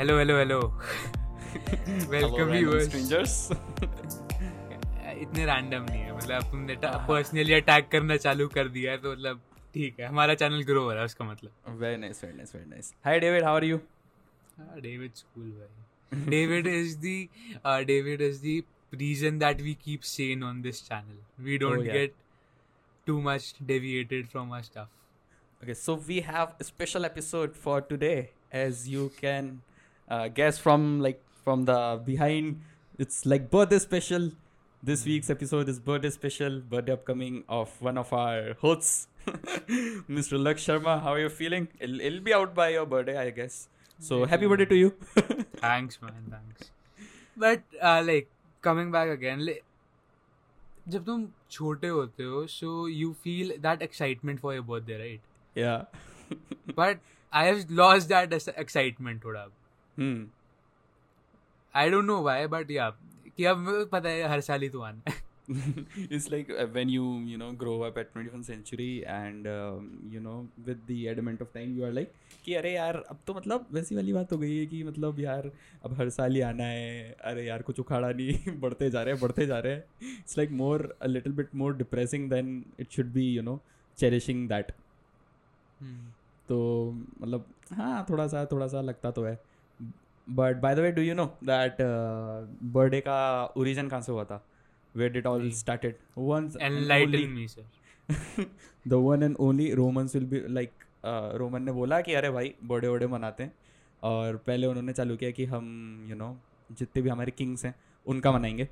Hello hello hello welcome viewers strangers. इतने random नहीं है मतलब तुमने पर्सनली अटैक करना चालू कर दिया है तो मतलब ठीक है हमारा चैनल ग्रो हो रहा है उसका मतलब very nice, very nice, very nice. Hi, David. How are you? David school भाई David is the David is the that we keep sane on this channel we don't yeah. get too much deviated from our stuff Okay, so we have a special episode for today, as you can uh, guess from like from the behind. It's like birthday special. This week's episode is birthday special, birthday upcoming of one of our hosts, Mr. Laksh Sharma. How are you feeling? It'll, it'll be out by your birthday, I guess. So happy birthday to you. thanks man thanks but uh, like coming back again like, जब तुम छोटे होते हो so you feel that excitement for your birthday right yeah. But I have lost that excitement थोड़ा Hmm. I don't know why but yeah कि अब पता है हर साल ही तो आना है। It's like uh, when you you know grow up at 21st century and um, you know with the element of time you are like कि अरे यार अब तो मतलब वैसी वाली बात हो गई है कि मतलब यार अब हर साल ही आना है। अरे यार कुछ उखाड़ा नहीं। बढ़ते जा रहे हैं बढ़ते जा रहे हैं। It's like more a little bit more depressing than it should be you know cherishing that तो मतलब हाँ थोड़ा सा थोड़ा सा लगता तो है। But by the way do you know that birthday का ओरिजिन कहाँ से हुआ था? Where did all. Started once enlighten me sir the one and only Romans will be like Roman ने बोला कि अरे भाई बर्थडे वर्डे मनाते हैं। और पहले उन्होंने चालू किया कि हम यू you नो know, जितने भी हमारे किंग्स हैं उनका मनाएँगे।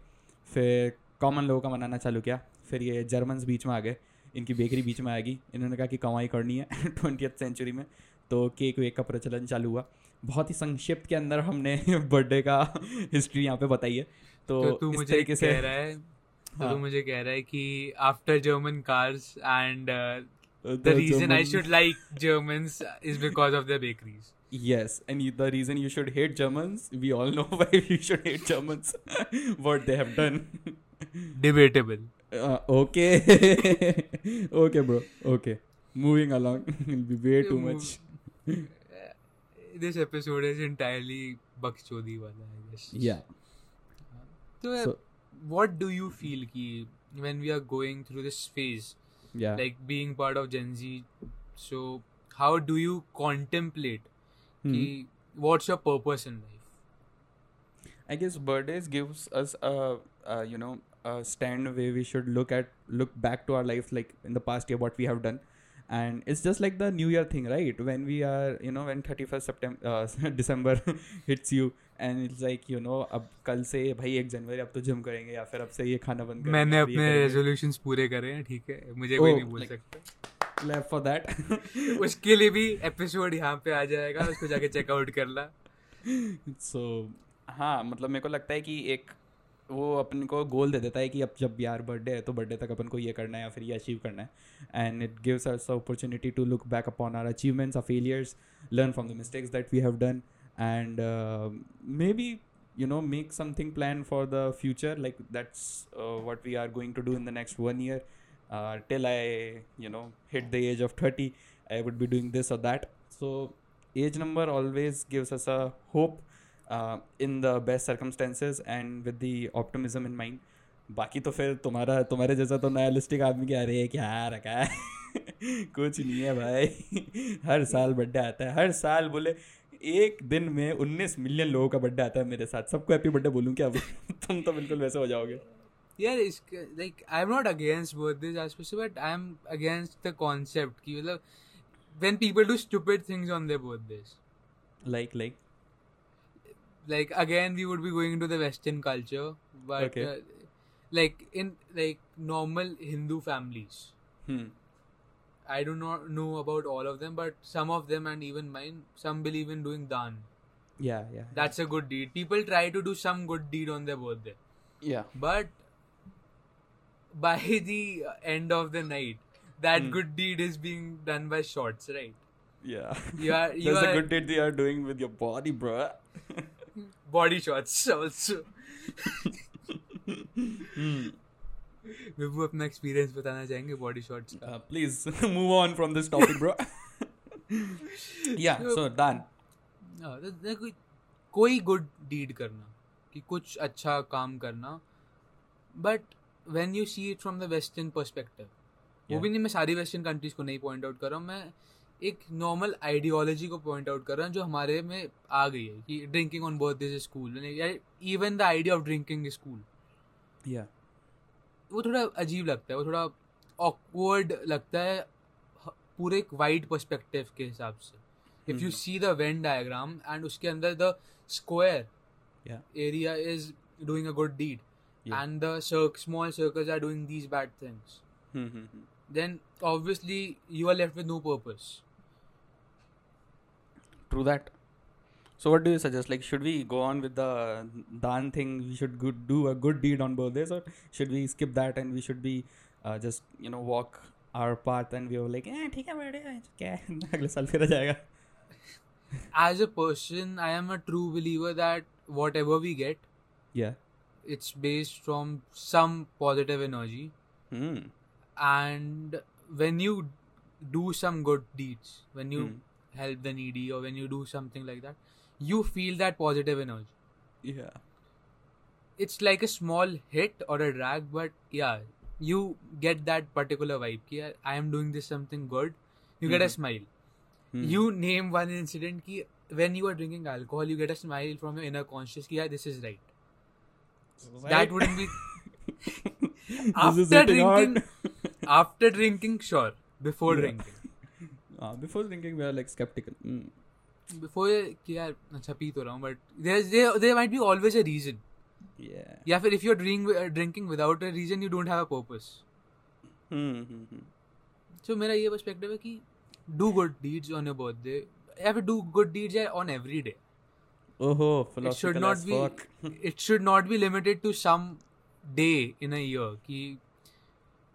फिर कॉमन लोगों का मनाना चालू किया। फिर ये जर्मन्स बीच में आ गए। इनकी बेकरी बीच में आएगी। इन्होंने कहा कि कमाई करनी है ट्वेंटी सेंचुरी में। तो केक वेक का प्रचलन चालू हुआ। बहुत ही संक्षिप्त के अंदर हमने बर्थडे का हिस्ट्री यहाँ पे बताई है तो, तो तू मुझे तरीके से कह रहा है तो हाँ। तू मुझे कह रहा है कि after German cars and the the reason I should like Germans is because of the bakeries Yes, and you- the reason you should hate Germans, we all know why you should hate Germans, what they have done. Debatable Uh, okay, okay, bro. Okay, moving along. It'll be way too much. This episode is entirely बकचोदी वाला I guess. Yeah. So, uh, So- what do you feel ki when we are going through this phase, Yeah. like being part of Gen Z? So, how do you contemplate Hmm. ki what's your purpose in life? I guess birthdays gives us a, a you know a stand where we should look at look back to our life like in the past year what we have done and it's just like the new year thing right? When we are you know when 31st september uh, december hits you and it's like you know अब कल से भाई एक जनवरी अब तो gym करेंगे या फिर अब से ये खाना बंद करेंगे मैंने ये अपने। रेजोल्यूशंस पूरे करे हैं ठीक है? मुझे कोई Oh, नहीं बोल like- सकता। clap for that. उसके लिए भी एपिसोड यहाँ पे आ जाएगा उसको जाके चेकआउट करना। सो हाँ मतलब मेरे को लगता है कि एक वो अपन को गोल दे देता है कि अब जब यार बर्थडे है तो बर्थडे तक अपन को ये करना है या फिर ये अचीव करना है। And it gives us opportunity to look back upon our achievements or failures learn from the mistakes that we have done and maybe you know make something plan for the future like that's what we are going to do in the next one year till I you know hit the age of thirty I would be doing this और that so age number always gives us a hope uh, in the best circumstances and with the optimism in mind. बाकी तो फिर तुम्हारा तुम्हारे जैसा तो नयालिस्टिक आदमी के अरे क्या रखा है? कुछ नहीं है भाई। हर साल बर्थडे आता है। हर साल बोले एक दिन में 19 मिलियन लोगों का बर्थडे आता है मेरे साथ। सबको हैप्पी बर्थडे बोलूँ क्या? तुम तो बिल्कुल वैसे हो जाओगे। यार इस like I am not against birthdays se but I am against the concept कि मतलब when people do stupid things on their birthdays. Like like like again we would be going into the western culture but Okay. uh, like in like normal hindu families. Hmm. i do not know about all of them but some of them and even mine some believe in doing dan yeah yeah that's a good deed. People try to do some good deed on their birthday. Yeah. But by the end of the night that Hmm. good deed is being done by shorts right? Yeah. You are you that's are the good deed they are doing with your body bro body shots. Also hmm. Vibhu अपना experience बताना चाहेंगे body shots का? On from this topic bro. Yeah so dan हाँ, तो देखो कोई good deed करना कि कुछ अच्छा काम करना but when you see it from the western perspective वो भी नहीं मैं सारी वेस्टर्न कंट्रीज़ को नहीं पॉइंट आउट कर रहा हूँ मैं एक नॉर्मल आइडियोलॉजी को पॉइंट आउट कर रहा हूँ जो हमारे में आ गई है कि drinking on birthday is cool even the idea of drinking cool या वो थोड़ा अजीब लगता है वो थोड़ा ऑकवर्ड लगता है पूरे एक वाइड पर्सपेक्टिव के हिसाब से। If you. See the Venn diagram and उसके अंदर the square area is doing Yeah. and the cir- small circles are doing these bad things. Hmm, then obviously you are left with no purpose. True that. So what do you suggest? Like, should we go on with the dan thing? We should good, do a good deed on birthdays, or should we skip that and we should be uh, just you know walk our path and we were like, eh, ठीक है birthday क्या है अगले साल फिर आ जाएगा. as a person i am a true believer that whatever we get Yeah. it's based from some positive energy Hmm. and when you do some good deeds when you Hmm. help the needy or when you do something like that you feel that positive energy Yeah. it's like a small hit or a drag, but yeah, you get that particular vibe. Ki, "Yeah, I am doing this something good. You get a Mhm. smile. Hmm. You name one incident ki when you are drinking alcohol, you get a smile from your inner conscious. Ki, yeah, this is right. That wouldn't be after drinking. after drinking, sure. Before Yeah. drinking. Before thinking we are like sceptical before कि यार अच्छा पी तो रहा हूँ but there is there might be always a reason या या फिर if you are drinking without a reason you don't have a purpose hmm hmm so मेरा ये पर्सपेक्टिव है कि do good deeds on your birthday या फिर do good deeds on every day ओहो philosophy should not be it should not be limited to some day in a year कि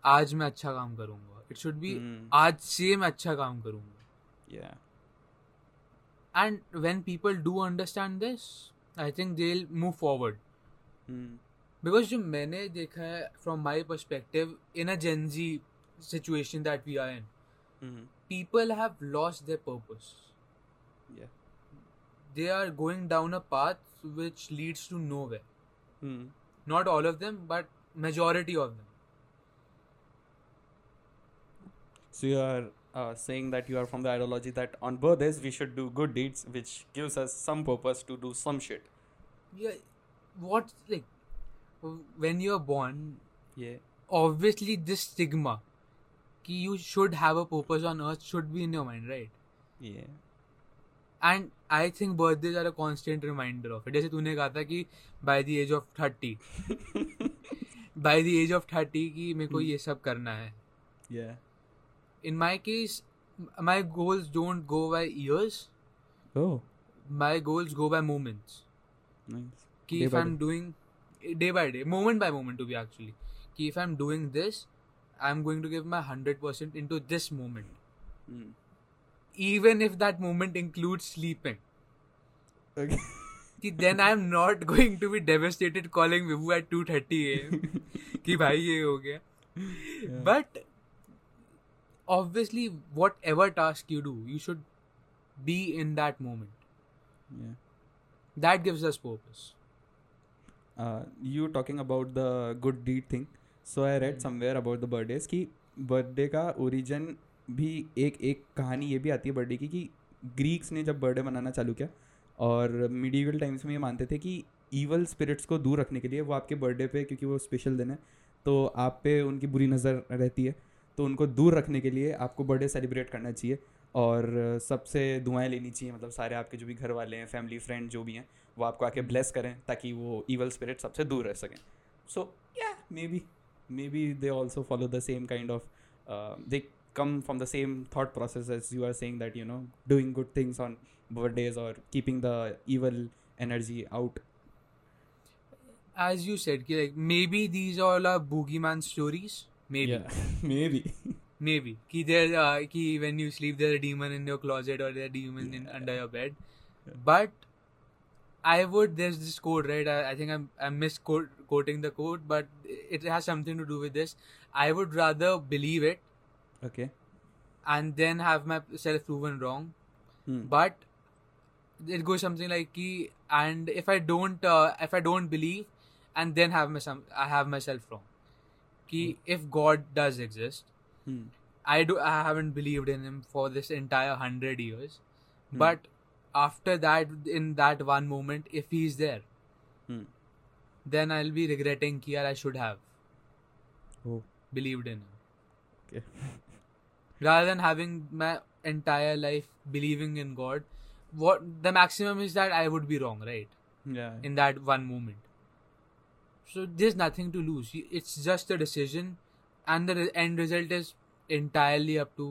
आज मैं अच्छा काम करूँगा। इट शुड बी आज से मैं अच्छा काम करूँगा। And when people do understand this I think they move forward because जो मैंने देखा है from my perspective in a Gen Z situation that we are in people have loss the purpose they are going down a path which leads to no way not all of them but majority of them So you are uh, saying that you are from the ideology that on birthdays we should do good deeds, which gives us some purpose to do some shit. yeah what like when you're born Yeah. obviously this stigma कि you should have a purpose on earth should be in your mind right Yeah. and I think birthdays are a constant reminder of it जैसे तूने कहा था कि by the age of 30 by the age of 30 कि मेरे को ये सब करना है Yeah. in my case m- my goals don't go by years Oh. my goals go by moments Nice. कि Day if by I'm day. doing day by day moment by moment to be actually कि if I'm doing this I'm going to give my 100% into this moment Hmm. even if that moment includes sleeping Okay. कि then I'm not going to be devastated calling Vivu at 2:30 a.m. कि भाई ये हो गया Yeah. obviously whatever task you do you should be in that moment Yeah. that gives us purpose uh, you talking about the good deed thing so i read somewhere about the birthdays कि birthday का origin भी एक एक कहानी ये भी आती है बर्थडे की कि ग्रीक्स ने जब बर्थडे मनाना चालू किया और मिडीवल टाइम्स में ये मानते थे कि ईवल स्पिरिट्स को दूर रखने के लिए वो आपके बर्थडे पे क्योंकि वो स्पेशल दिन है तो आप पे उनकी बुरी नज़र रहती है तो उनको दूर रखने के लिए आपको बर्थडे सेलिब्रेट करना चाहिए। और सबसे दुआएँ लेनी चाहिए मतलब सारे आपके जो भी घर वाले हैं फैमिली फ्रेंड जो भी हैं, वो आपको आके ब्लेस करें, ताकि वो ईवल स्पिरिट सबसे दूर रह सकें। So yeah maybe maybe they also follow the same kind of they come from the same thought process you are saying that you know doing good things on birthdays और keeping the evil energy out as you said कि like maybe these all are boogeyman stories maybe. Yeah maybe. Maybe. कि there uh, कि when you sleep there's a demon in your closet or there's a demon in under your bed. Yeah. but I would there's this quote right? I, I think I'm I'm misquoting the quote but it has something to do with this. I would rather believe it okay. and then have myself proven wrong. Hmm. but it goes something like ki, and if I don't uh, if I don't believe and then have my some I have myself wrong. Hmm. If God does exist, hmm. I do. I haven't believed in him for this entire hundred years, hmm. but after that, in that one moment, if he's there, then I'll be regretting here I should have oh. believed in him. Rather than having my entire life believing in God, what the maximum is that I would be wrong, right? Yeah. In that one moment. So there's nothing to lose. It's just a decision, and the end result is entirely up to.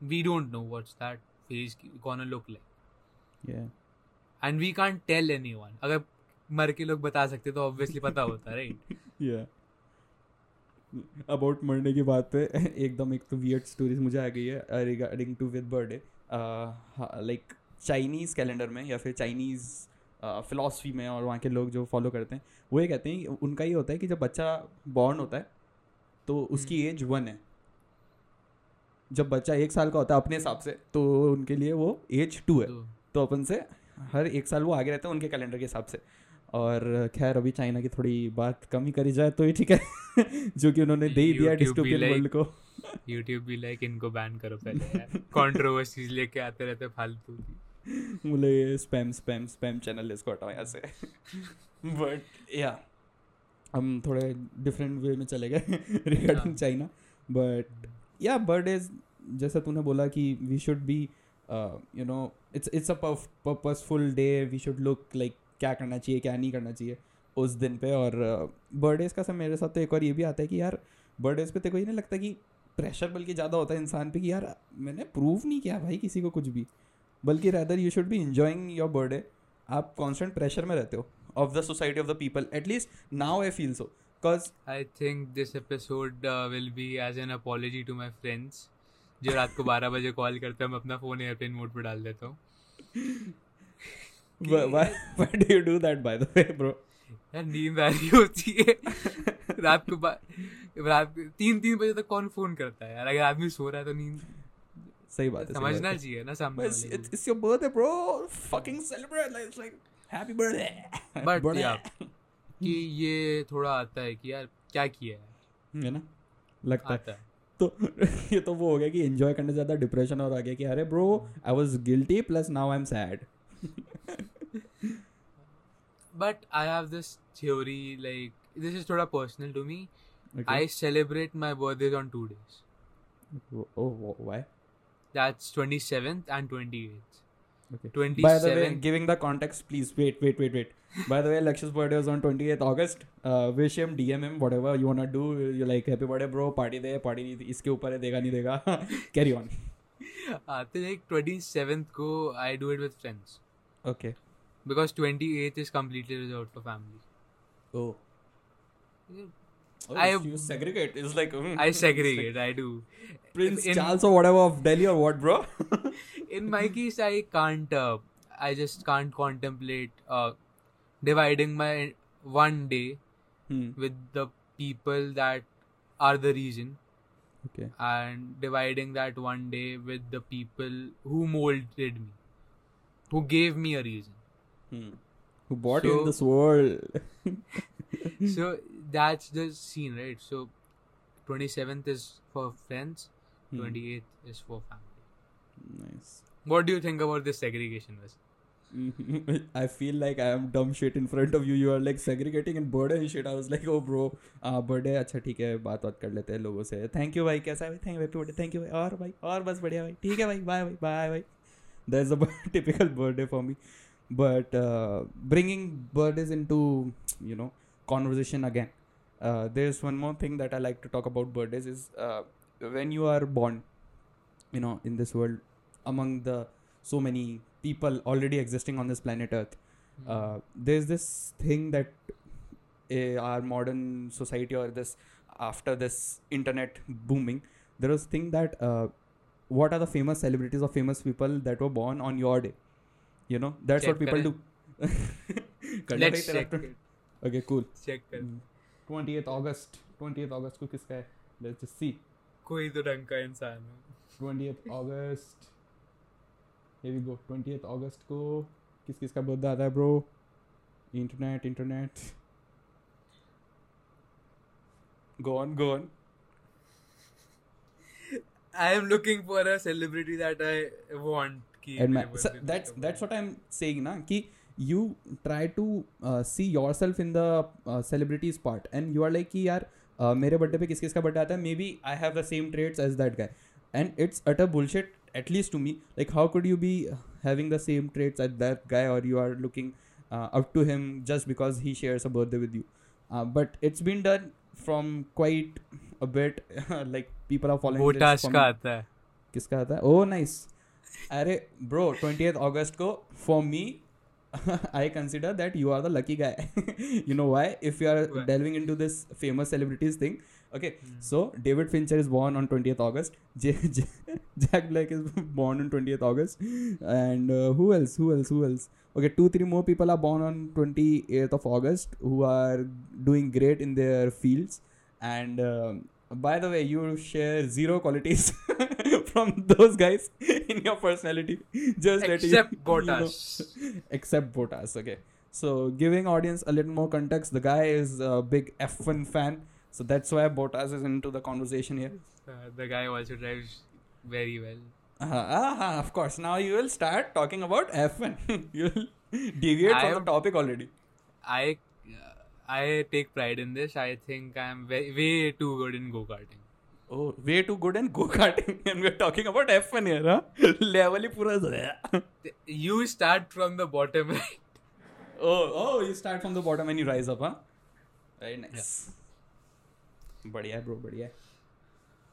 We don't know what's that phase gonna look like, yeah. and we can't tell anyone. अगर मर के लोग बता सकते तो obviously पता होता, right? या अबाउट मरने की बात पे एकदम एक तो वियर्ड स्टोरीज मुझे आ गई है regarding to with birthday like Chinese calendar में या फिर चाइनीज़ फिलॉसफी में और वहाँ के लोग जो फॉलो करते हैं वो ये कहते हैं उनका ये होता है कि जब बच्चा बॉर्न होता है तो उसकी एज वन है। जब बच्चा एक साल का होता है अपने हिसाब से तो उनके लिए वो एज टू है। तो अपन से हर एक साल वो आगे रहते हैं उनके कैलेंडर के हिसाब से। और खैर अभी चाइना की थोड़ी बात कम ही करी जाए तो ये ठीक है जो कि उन्होंने दे ही दिया डिस्टोपियन वर्ल्ड को। YouTube भी लाइक इनको बैन करो पहले कंट्रोवर्सीज लेके आते रहते फालतू की। बोले स्पैम स्पैम स्पैम चैनल इसको हटाओ यहाँ से। बट या हम थोड़े डिफरेंट वे में चले गए रिगार्डिंग। चाइना बट या बर्थडेज जैसा तूने बोला कि we should be you know it's it's a purposeful day we should look like क्या करना चाहिए क्या नहीं करना चाहिए उस दिन पे। और बर्थडेज का सब मेरे साथ तो एक और ये भी आता है कि यार बर्थडेज पे तेरे को ये नहीं लगता कि प्रेशर बल्कि ज़्यादा होता है इंसान पे कि यार मैंने प्रूव नहीं किया भाई किसी को कुछ भी। बल्कि rather you should be enjoying your birthday आप कॉन्स्टेंट प्रेशर में रहते हो. Of the society of the people at least now I feel so because think this episode uh, will be as an apology to my friends. जो रात को 12 बजे call करते हैं मैं अपना फ़ोन एयरप्लेन मोड पर डाल देता हूँ. यार नींद आ रही होती है. रात को रात तीन तीन बजे तक कौन फ़ोन करता है यार? अगर आदमी सो रहा है तो नींद सही बात है समझना है। चाहिए ना सामने But it's, वाले it's, it's your birthday bro fucking celebrate like it's like happy birthday को। ये थोड़ा आता है कि यार क्या किया है है ना लगता है आता है तो ये तो वो हो गया कि एंजॉय करने से ज़्यादा डिप्रेशन और आ गया कि अरे bro I was guilty plus now I am sad But I have this theory, like this is thoda personal to me. I celebrate my birthdays on two days. oh why That's 27th and 28th. Okay. 27th. By the way, giving the context, please wait, wait, wait, wait. By the way, Lakshya's birthday was on 28th August. Uh, wish him, DM him, whatever you wanna do. You like happy birthday, bro. Party they, party नहीं इसके ऊपर है देगा नहीं देगा. Carry on. Uh, तो like 27th को I do it with friends Okay. because 28th is completely reserved for family. Oh. Oh, I- you segregate. It's like mm, I segregate. I do. Prince in, Charles or whatever of Delhi or what, bro? in my case, I can't. Uh, I just can't contemplate uh, dividing my one day hmm. with the people that are the reason Okay. and dividing that one day with the people who molded me, who gave me a reason. Hmm. Who brought you in this world? so that's the scene, right? So 27th is for friends, Hmm. 28th is for family. Nice. What do you think about this segregation? Vas? I feel like I am dumb shit in front of you. You are like segregating in birthday and shit. I was like, oh bro, uh, birthday अच्छा ठीक है बात बात कर लेते हैं लोगों से थैंक यू भाई कैसा है भाई thank you happy birthday thank you भाई और भाई और बस बढ़िया भाई ठीक है भाई बाय भाई बाय भाई that is a typical birthday for me but uh, bringing birthdays into you know conversation again uh, there's one more thing that I like to talk about birthdays is uh, when you are born, you know, in this world among the so many people already existing on this planet Earth. Mm. Uh, there's this thing that our modern society or this after this internet booming, there was thing that uh, what are the famous celebrities or famous people that were born on your day? You know, that's check what people do. Let's check. Okay, cool. Check. Mm. 20th august 20th august को किसका है let's just see कोई तो ढंग का इंसान है 20th August here we go 20th August को किस किस का बर्थडे आता है bro internet internet go on go on I am looking for a celebrity that I want. कि and मेरे so that's that's what i'm saying na ki you try to uh, see yourself in the uh, celebrities part and you are like कि यार uh, मेरे birthday पे किस किस का birthday आता है maybe I have the same traits as that guy and it's utter bullshit at least to me like how could you be having the same traits as that guy or you are looking uh, up to him just because he shares a birthday with you uh, but it's been done from quite a bit like people are following this Bottas from- का आता है किसका आता है oh nice अरे bro twenty August को for me I consider that you are the lucky guy. you know why? If you are right. delving into this famous celebrities thing. Okay, mm. so David Fincher is born on 20th August. J- J- Jack Black is born on 20th August. And uh, who else? Who else? Who else? Okay, two, three more people are born on 28th of August who are doing great in their fields. And um, by the way you share zero qualities from those guys in your personality. Just let Except you, Bottas. you know, except Bottas okay. So giving audience a little more context the guy is a big f1 fan so that's why Bottas is into the conversation here. Uh, the guy also drives very well. uh, uh, of course. Now you will start talking about f1 you'll deviate I from the topic already. I I take pride in this. I think I'm way, way too good in go karting. oh way too good in go-karting and we're talking about f1 here huh level ही पूरा You start from the bottom, right? Oh, oh, you start from the bottom and you rise up, huh? Very nice. बढ़िया bro, बढ़िया.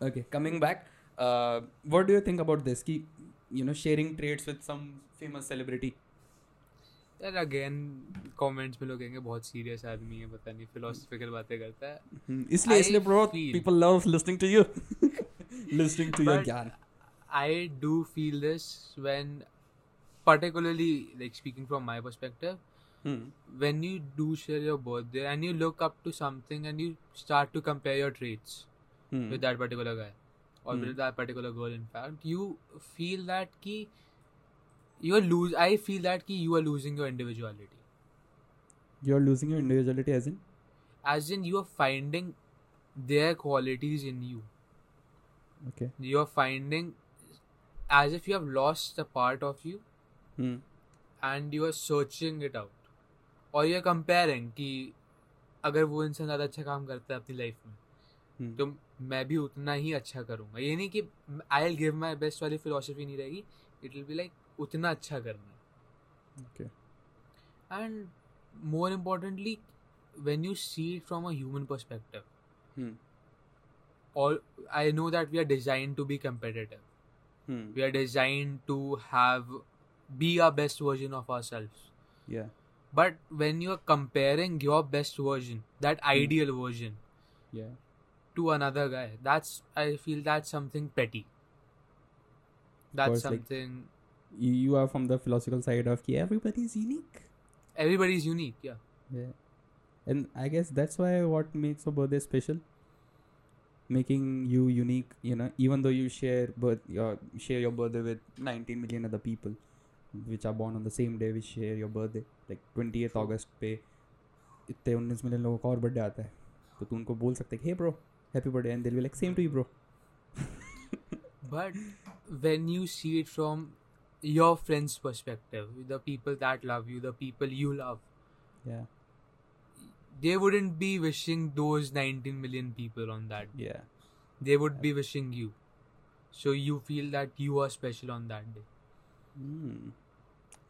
Okay, coming back. Uh, what do you think about this? कि you know sharing traits with some famous celebrity. यार again comments में लोग कहेंगे बहुत serious आदमी है पता नहीं फिलोसफिकल बातें करता है Hmm, इसलिए इसलिए people love listening to you, listening to your But ज्ञान. I do feel this when particularly like speaking from my perspective Hmm. when you do share your birthday and you look up to something and you start to compare your traits Hmm. with that particular guy or Hmm. with that particular girl in fact you feel that ki you are lose I feel that कि you are losing your individuality you are losing your individuality as in as in you are finding their qualities in you okay you are finding as if you have lost the part of you and you are searching it out और you are comparing कि अगर वो इंसान ज़्यादा अच्छा काम करता है अपनी लाइफ में तो मैं भी उतना ही अच्छा करूँगा ये नहीं कि I will give my best वाली फिलोसफी नहीं रहेगी इट विल बी लाइक उतना अच्छा करना and more importantly when you see it from a human perspective all I know that we are design to be competitive we are design to have be our best version of our self but when you are comparing your best version that ideal version to another guy that's I feel that something petty that something You, you are from the philosophical side of कि everybody is unique. everybody's unique yeah Yeah. And I guess that's why what makes a birthday special. Making you unique, you know, even though you share birth your share your birthday with 19 million other people which are born on the same day which share your birthday. Like 28th True. August पे इतने 19 million लोगों का और birthday आता है तो तू उनको बोल सकते हे bro happy birthday and they'll be like same to you bro but when you see it from your friends perspective the people that love you the people you love yeah they wouldn't be wishing those 19 million people on that day. yeah they would yeah. be wishing you so you feel that you are special on that day mm.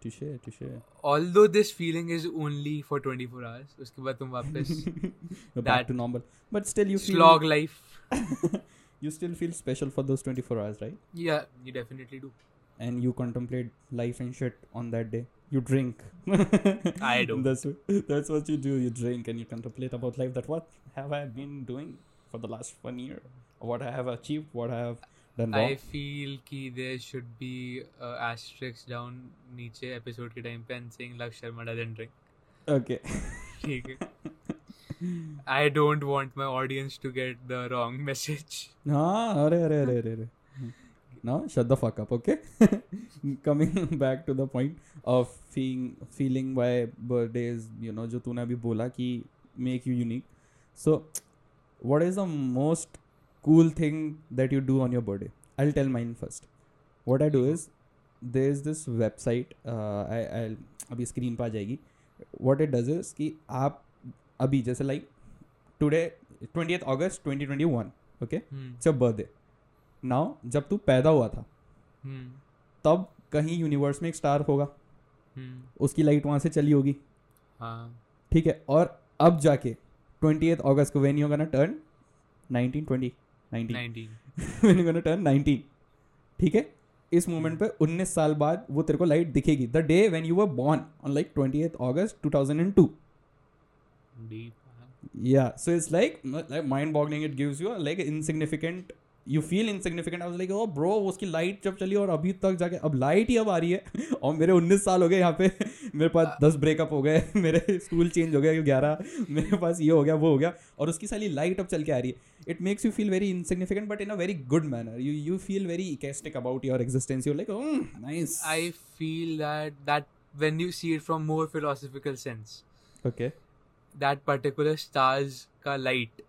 to share. although this feeling is only for 24 hours uske baad tum wapas back to normal but still you feel slog life you still feel special for those 24 hours right yeah you definitely do and you contemplate life and shit on that day you drink I don't. that's what- that's what you do you drink and you contemplate about life that what have i been doing for the last one year what i have achieved what i have done wrong I feel कि there should be a asterisk down नीचे episode के time पे and saying Laksh Sharma doesn't drink okay ठीक है I don't want my audience to get the wrong message हाँ अरे अरे अरे अरे अरे now shut the fuck up okay coming back to the point of feeling feeling why birthdays you know जो तूने अभी बोला कि make you unique so what is the most cool thing that you do on your birthday i'll tell mine first what i do is there is this website uh, I, I'll अभी screen पर आ जाएगी what it does is कि आप अभी जैसे like today twenty August twenty twenty one okay hmm, जब birthday now जब तू पैदा हुआ था हम्म, तब कहीं यूनिवर्स में एक स्टार होगा। हम्म, उसकी लाइट वहाँ से चली होगी। हाँ। ठीक है? और अब जाके ट्वेंटी अगस्त को when you gonna turn nineteen twenty nineteen when you turn nineteen ठीक है? इस मोमेंट पे 19 साल बाद वो तेरे को लाइट दिखेगी। The day when you were born on like twenty August 2002 deep yeah so it's like like mind boggling it gives you a, like insignificant you you feel insignificant I like oh bro उसकी light जब चली और अभी तक जाके अब light ही अब आ रही है। और मेरे 19 साल हो गए यहाँ पे। मेरे पास दस ब्रेकअप हो गए। मेरे स्कूल चेंज हो गया ग्यारह। मेरे पास ये हो गया वो हो गया। और उसकी साली लाइट अब चल के आ रही है। It makes you feel very insignificant but in a very good manner you you feel very ecstatic about your existence you like I feel that that when you see from more philosophical sense okay that particular stars का light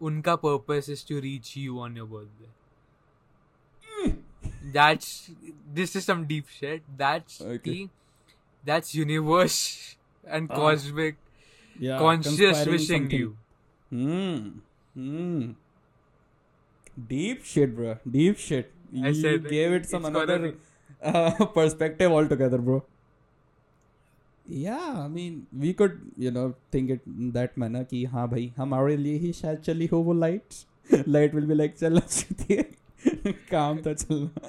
unka purpose is to reach you on your birthday. That's this is some deep shit. That's Okay. the that's universe and Ah. cosmic yeah conscious wishing something. you. Hmm. Hmm. Deep shit, bro. Deep shit. I you said gave it some another uh, perspective altogether, bro. Yeah, I mean, we could, you know, think it in that manner कि हाँ भाई हमारे लिए ही शायद चली हो वो lights. Light will be like चल चलती है काम था चलना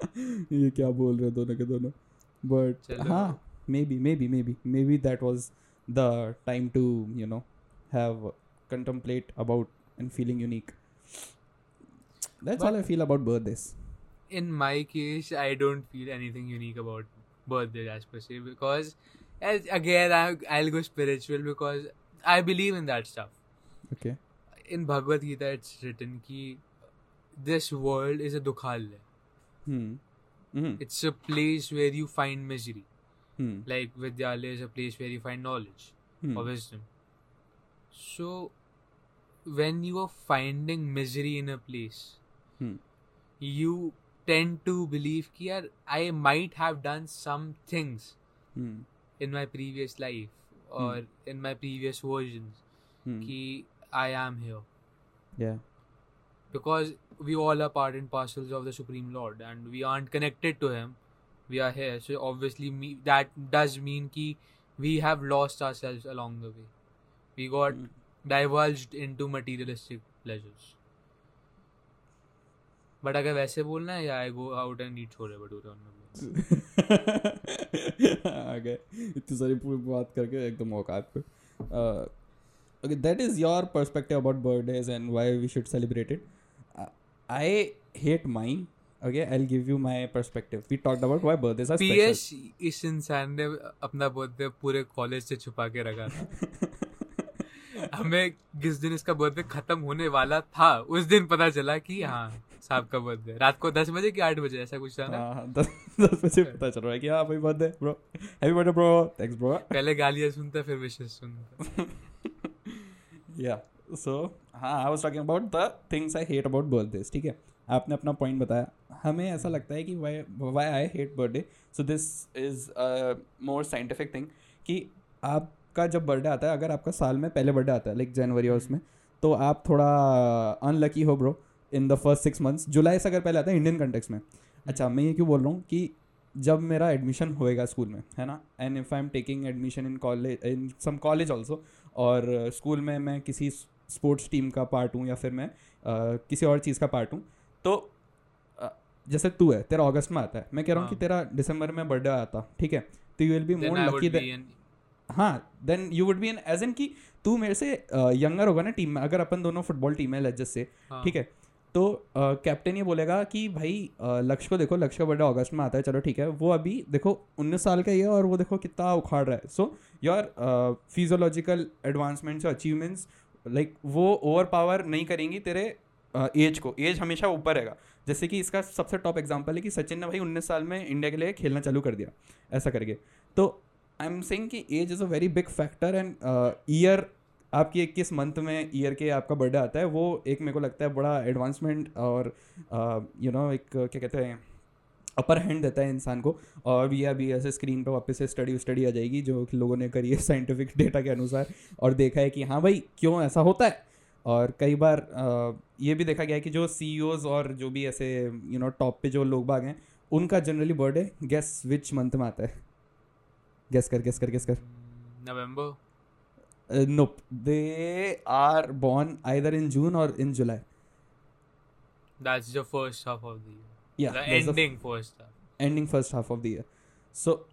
ये क्या बोल रहे हैं दोनों के दोनों but चलो। हाँ maybe maybe maybe maybe that was the time to you know have contemplate about and feeling unique that's all But- i feel about birthdays in my case, I don't feel anything unique about birthday as per se because, Again, I, I'll go spiritual because I believe in that stuff. Okay. In Bhagavad Gita, it's written that this world is a dukhal. Hmm. Mm-hmm. It's a place where you find misery. Hmm. Like Vidyalaya is a place where you find knowledge hmm. or wisdom. So, when you are finding misery in a place, hmm. you tend to believe that I might have done some things hmm. In my previous life or hmm. in my previous versions hmm कि I am here yeah because we all are part and parcels of the Supreme Lord and we aren't connected to Him. We are here, so obviously me, that does mean कि we have lost ourselves along the way. We got Hmm. divulged into materialistic pleasures. But अगर वैसे बोलना है या I go out and eat chole bhature on आ गए। इतनी सारी पूरी बात करके एकदम औकात पे। Okay that is your perspective about birthdays and why we should celebrate it I hate mine okay I will give you my perspective we talked about why birthdays are special इस इंसान ने अपना बर्थडे पूरे college से छुपा के रखा था। हमें जिस दिन इसका बर्थडे खत्म होने वाला था उस दिन पता चला कि हाँ साहब का बर्थडे रात को दस बजे कि आठ बजे ऐसा कुछ था ना? हाँ दस दस बजे पता चल रहा है कि हाँ भाई birthday bro happy birthday bro thanks bro पहले गालियाँ सुनता फिर विशेष सुनता। या सो हाँ I was talking about the things I hate about birthdays ठीक है? आपने अपना पॉइंट बताया। हमें ऐसा लगता है कि why why I hate birthday so this is more scientific thing कि आपका जब बर्थडे आता है अगर आपका साल में पहले बर्थडे आता है लाइक जनवरी और उसमें तो आप थोड़ा अनलकी हो bro in the first six months जुलाई से अगर पहले आता है इंडियन कंटेक्स में। अच्छा मैं ये क्यों बोल रहा हूँ कि जब मेरा एडमिशन होएगा स्कूल में है ना? And if I am taking admission in college in some college also और स्कूल में मैं किसी स्पोर्ट्स टीम का पार्ट हूँ या फिर मैं uh, किसी और चीज़ का पार्ट हूँ तो uh, जैसे तू है तेरा अगस्त में आता है। मैं कह रहा हूँ कि हाँ। तेरा दिसंबर में बर्थडे आता ठीक है? तो you will be more lucky हाँ then you would be an as in कि तू मेरे से यंगर होगा ना टीम में। अगर अपन दोनों फुटबॉल टीम है लेजस से हाँ। ठीक है? तो कैप्टन ये बोलेगा कि भाई लक्ष्य को देखो, लक्ष्य का बर्थडे अगस्त में आता है, चलो ठीक है। वो अभी देखो, उन्नीस साल का ही है और वो देखो कितना उखाड़ रहा है। सो योर फिजियोलॉजिकल एडवांसमेंट्स और अचीवमेंट्स लाइक वो ओवर पावर नहीं करेंगी तेरे एज को। एज हमेशा ऊपर रहेगा। जैसे कि इसका सबसे टॉप एग्ज़ाम्पल है कि सचिन ने भाई उन्नीस साल में इंडिया के लिए खेलना चालू कर दिया, ऐसा करके। तो आई एम सेइंग कि age is a very big factor and year आपकी इक्कीस मंथ में ईयर के आपका बर्थडे आता है वो एक मेरे को लगता है बड़ा एडवांसमेंट और यू नो एक क्या कहते हैं अपर हैंड देता है इंसान को। और भी अभी ऐसे स्क्रीन पर वापस से स्टडी स्टडी आ जाएगी जो लोगों ने करी है साइंटिफिक डेटा के अनुसार। और देखा है कि हाँ भाई क्यों ऐसा होता है? और कई बार आ, ये भी देखा गया है कि जो सी और जो भी ऐसे यू नो टॉप पे जो लोग बाग हैं उनका generally birthday guess which month में आता है? गेस कर गेस कर गेस कर। नवंबर। No they are born either in June और in July that's the first half of the या ending first half ending first half of the year so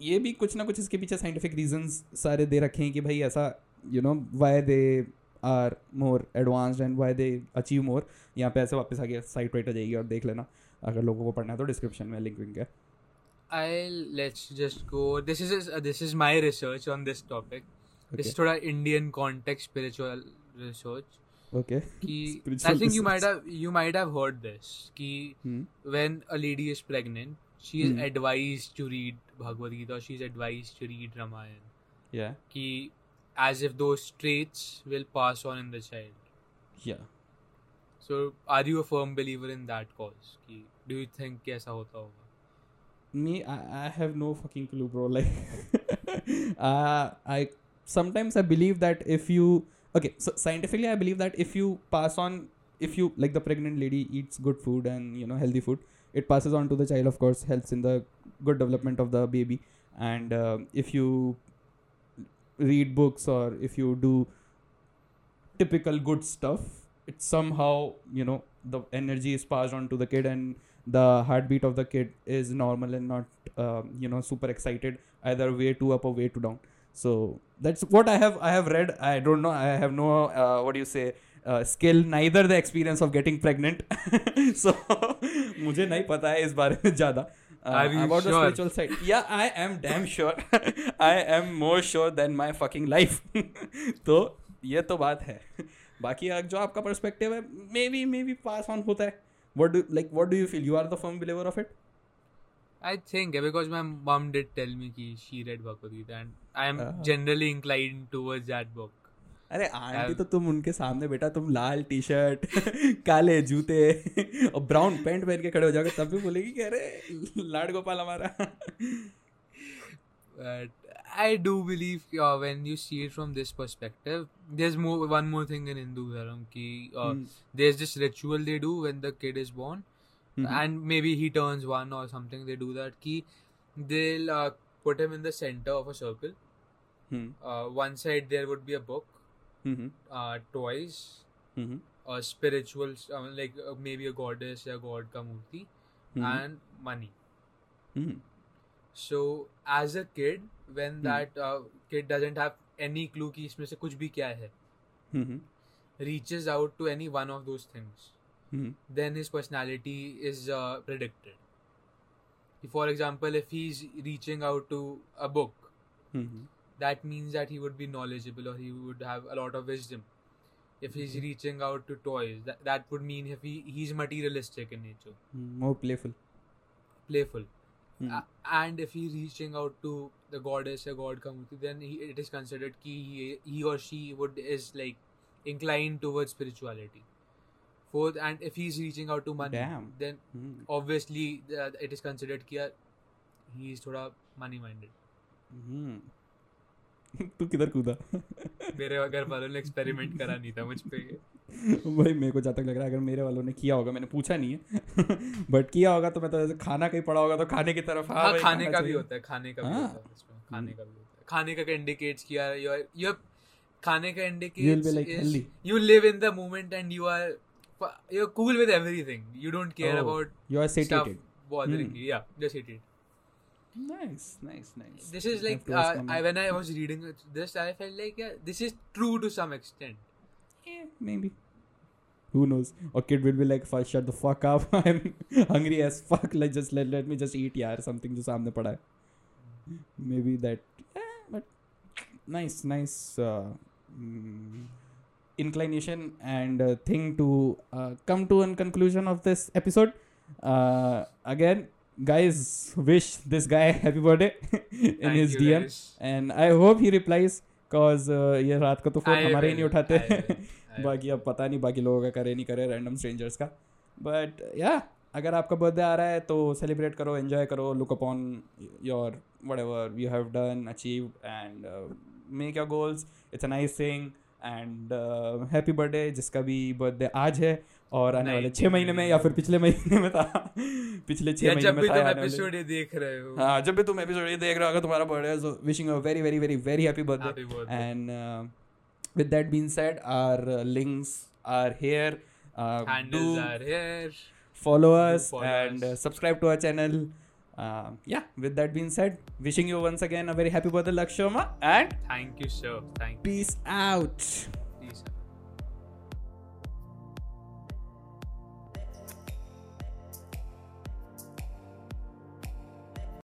ये भी कुछ ना कुछ इसके पीछे साइंटिफिक रीजंस सारे दे रखे हैं कि भाई ऐसा you know why they are more advanced and why they achieve more यहाँ पे ऐसे वापस आ गया साइट राइट आ जाएगी और देख लेना। अगर लोगों को पढ़ना है तो डिस्क्रिप्शन में लिंक विंक है। I let's just go this is this is my research on this topic Is थोड़ा Indian context spiritual research. Okay कि Spiritual I think you might have you might have heard this. कि Hmm. when a lady is pregnant, she is Hmm. advised to read Bhagavad Gita. Or she is advised to read Ramayana. या कि as if those traits will pass on in the child. या So are you a firm believer in that cause? कि do you think ऐसा होता होगा? me I, I have no fucking clue bro like uh, i sometimes i believe that if you okay so scientifically i believe that if you pass on if you like the pregnant lady eats good food and you know healthy food it passes on to the child of course helps in the good development of the baby. And uh, if you read books or if you do typical good stuff it somehow you know the energy is passed on to the kid and the heartbeat of the kid is normal and not um, you know super excited either way too up or way too down so that's what i have i have read i don't know i have no uh, what do you say uh, skill neither the experience of getting pregnant so मुझे नहीं पता है इस बारे में ज़्यादा uh, about the spiritual side yeah i am damn sure i am more sure than my fucking life तो ये तो बात है बाकी जो आपका पर्सपेक्टिव है maybe maybe pass on होता है what do like what do you feel you are the firm believer of it I think because my mom did tell me कि she read Bhagavad Gita and I am Ah. generally inclined towards that book. अरे aunty तो तुम उनके सामने बेटा तुम लाल T shirt काले जूते और ब्राउन पैंट पहन के खड़े हो जाओगे तब भी बोलेगी कि अरे लाड गोपाल हमारा But I do believe uh, when you see it from this perspective, there's more one more thing in Hindu Dharam ki uh, Hmm. there's this ritual they do when the kid is born, Mhm. and maybe he turns one or something. They do that ki they'll uh, put him in the center of a circle. Hmm, Uh, one side there would be a book, hmm, uh, toys, hmm, a spiritual uh, like uh, maybe a goddess or god ka murti, hmm, and money. Hmm, So as a kid, when Hmm. that uh, kid doesn't have any clue कि इसमें से कुछ भी क्या है, हम्म, reaches out to any one of those things, mm-hmm. then his personality is uh, predicted. For example, if he's reaching out to a book, mm-hmm. that means that he would be knowledgeable or he would have a lot of wisdom. If he's mm-hmm. reaching out to toys, that, that would mean if he, he's materialistic in nature. Hmm. More playful. Playful. Hmm. And if he's reaching out to the goddess or god Kamuti, then he, it is considered that he, he or she would is like inclined towards spirituality. Fourth, and if he's reaching out to money, Damn. then hmm, obviously uh, it is considered यार he is थोड़ा money minded. हम्म। तू किधर कूदा मेरे घर वालों ने experiment करा नहीं था मुझ पे भाई मेरे को जहाँ तक लग रहा है अगर मेरे वालों ने किया होगा मैंने पूछा नहीं है बट किया होगा तो मैं तो ऐसे खाना कहीं पड़ा होगा तो खाने की तरफ़ हाँ भाई, खाने का भी होता है खाने का भी हाँ। होता है खाने का भी होता है खाने का इंडिकेट्स किया यू आर यू खाने का indicates you live in the moment and you are you're cool with everything you don't care Oh, about you are stuff satiated bothering Hmm. you yeah just hate it nice nice nice this is I have like to ask uh, my I, mom. when I was reading it- this I felt like yeah this is true to some extent Yeah, maybe who knows or kid will be like first shut the fuck up i'm hungry as fuck like just let, let me just eat yaar something जो सामने पड़ा है maybe that yeah, but nice nice uh, mm, inclination and uh, thing to uh, come to a conclusion of this episode. Uh, again, guys, wish this guy happy birthday in Thank his DM, guys. and I hope he replies cause uh, ये रात को तो phone हमारे ही नहीं उठाते I will, I will. बाकी अब पता नहीं बाकी लोगों का करे नहीं करे रैंडम स्ट्रेंजर्स का बट या अगर आपका बर्थडे आ रहा है तो सेलिब्रेट करो एंजॉय करो look upon your whatever you have done achieve and make your goals it's a nice thing and happy birthday जिसका भी बर्थडे आज है और आने वाले नहीं, छः महीने में या फिर पिछले महीने में था। पिछले छः महीने में था एपिसोड ये देख रहे हो। हाँ जब भी तुम एपिसोड ये देख रहे हो अगर तुम्हारा birthday so wishing a very very very very happy Happy birthday birthday. and uh, with that being said our uh, links are here. Uh, handles do are here follow do us follow and us. subscribe to our channel uh, yeah with that being said wishing you once again a very happy birthday lakshoma and thank you sir thank you peace out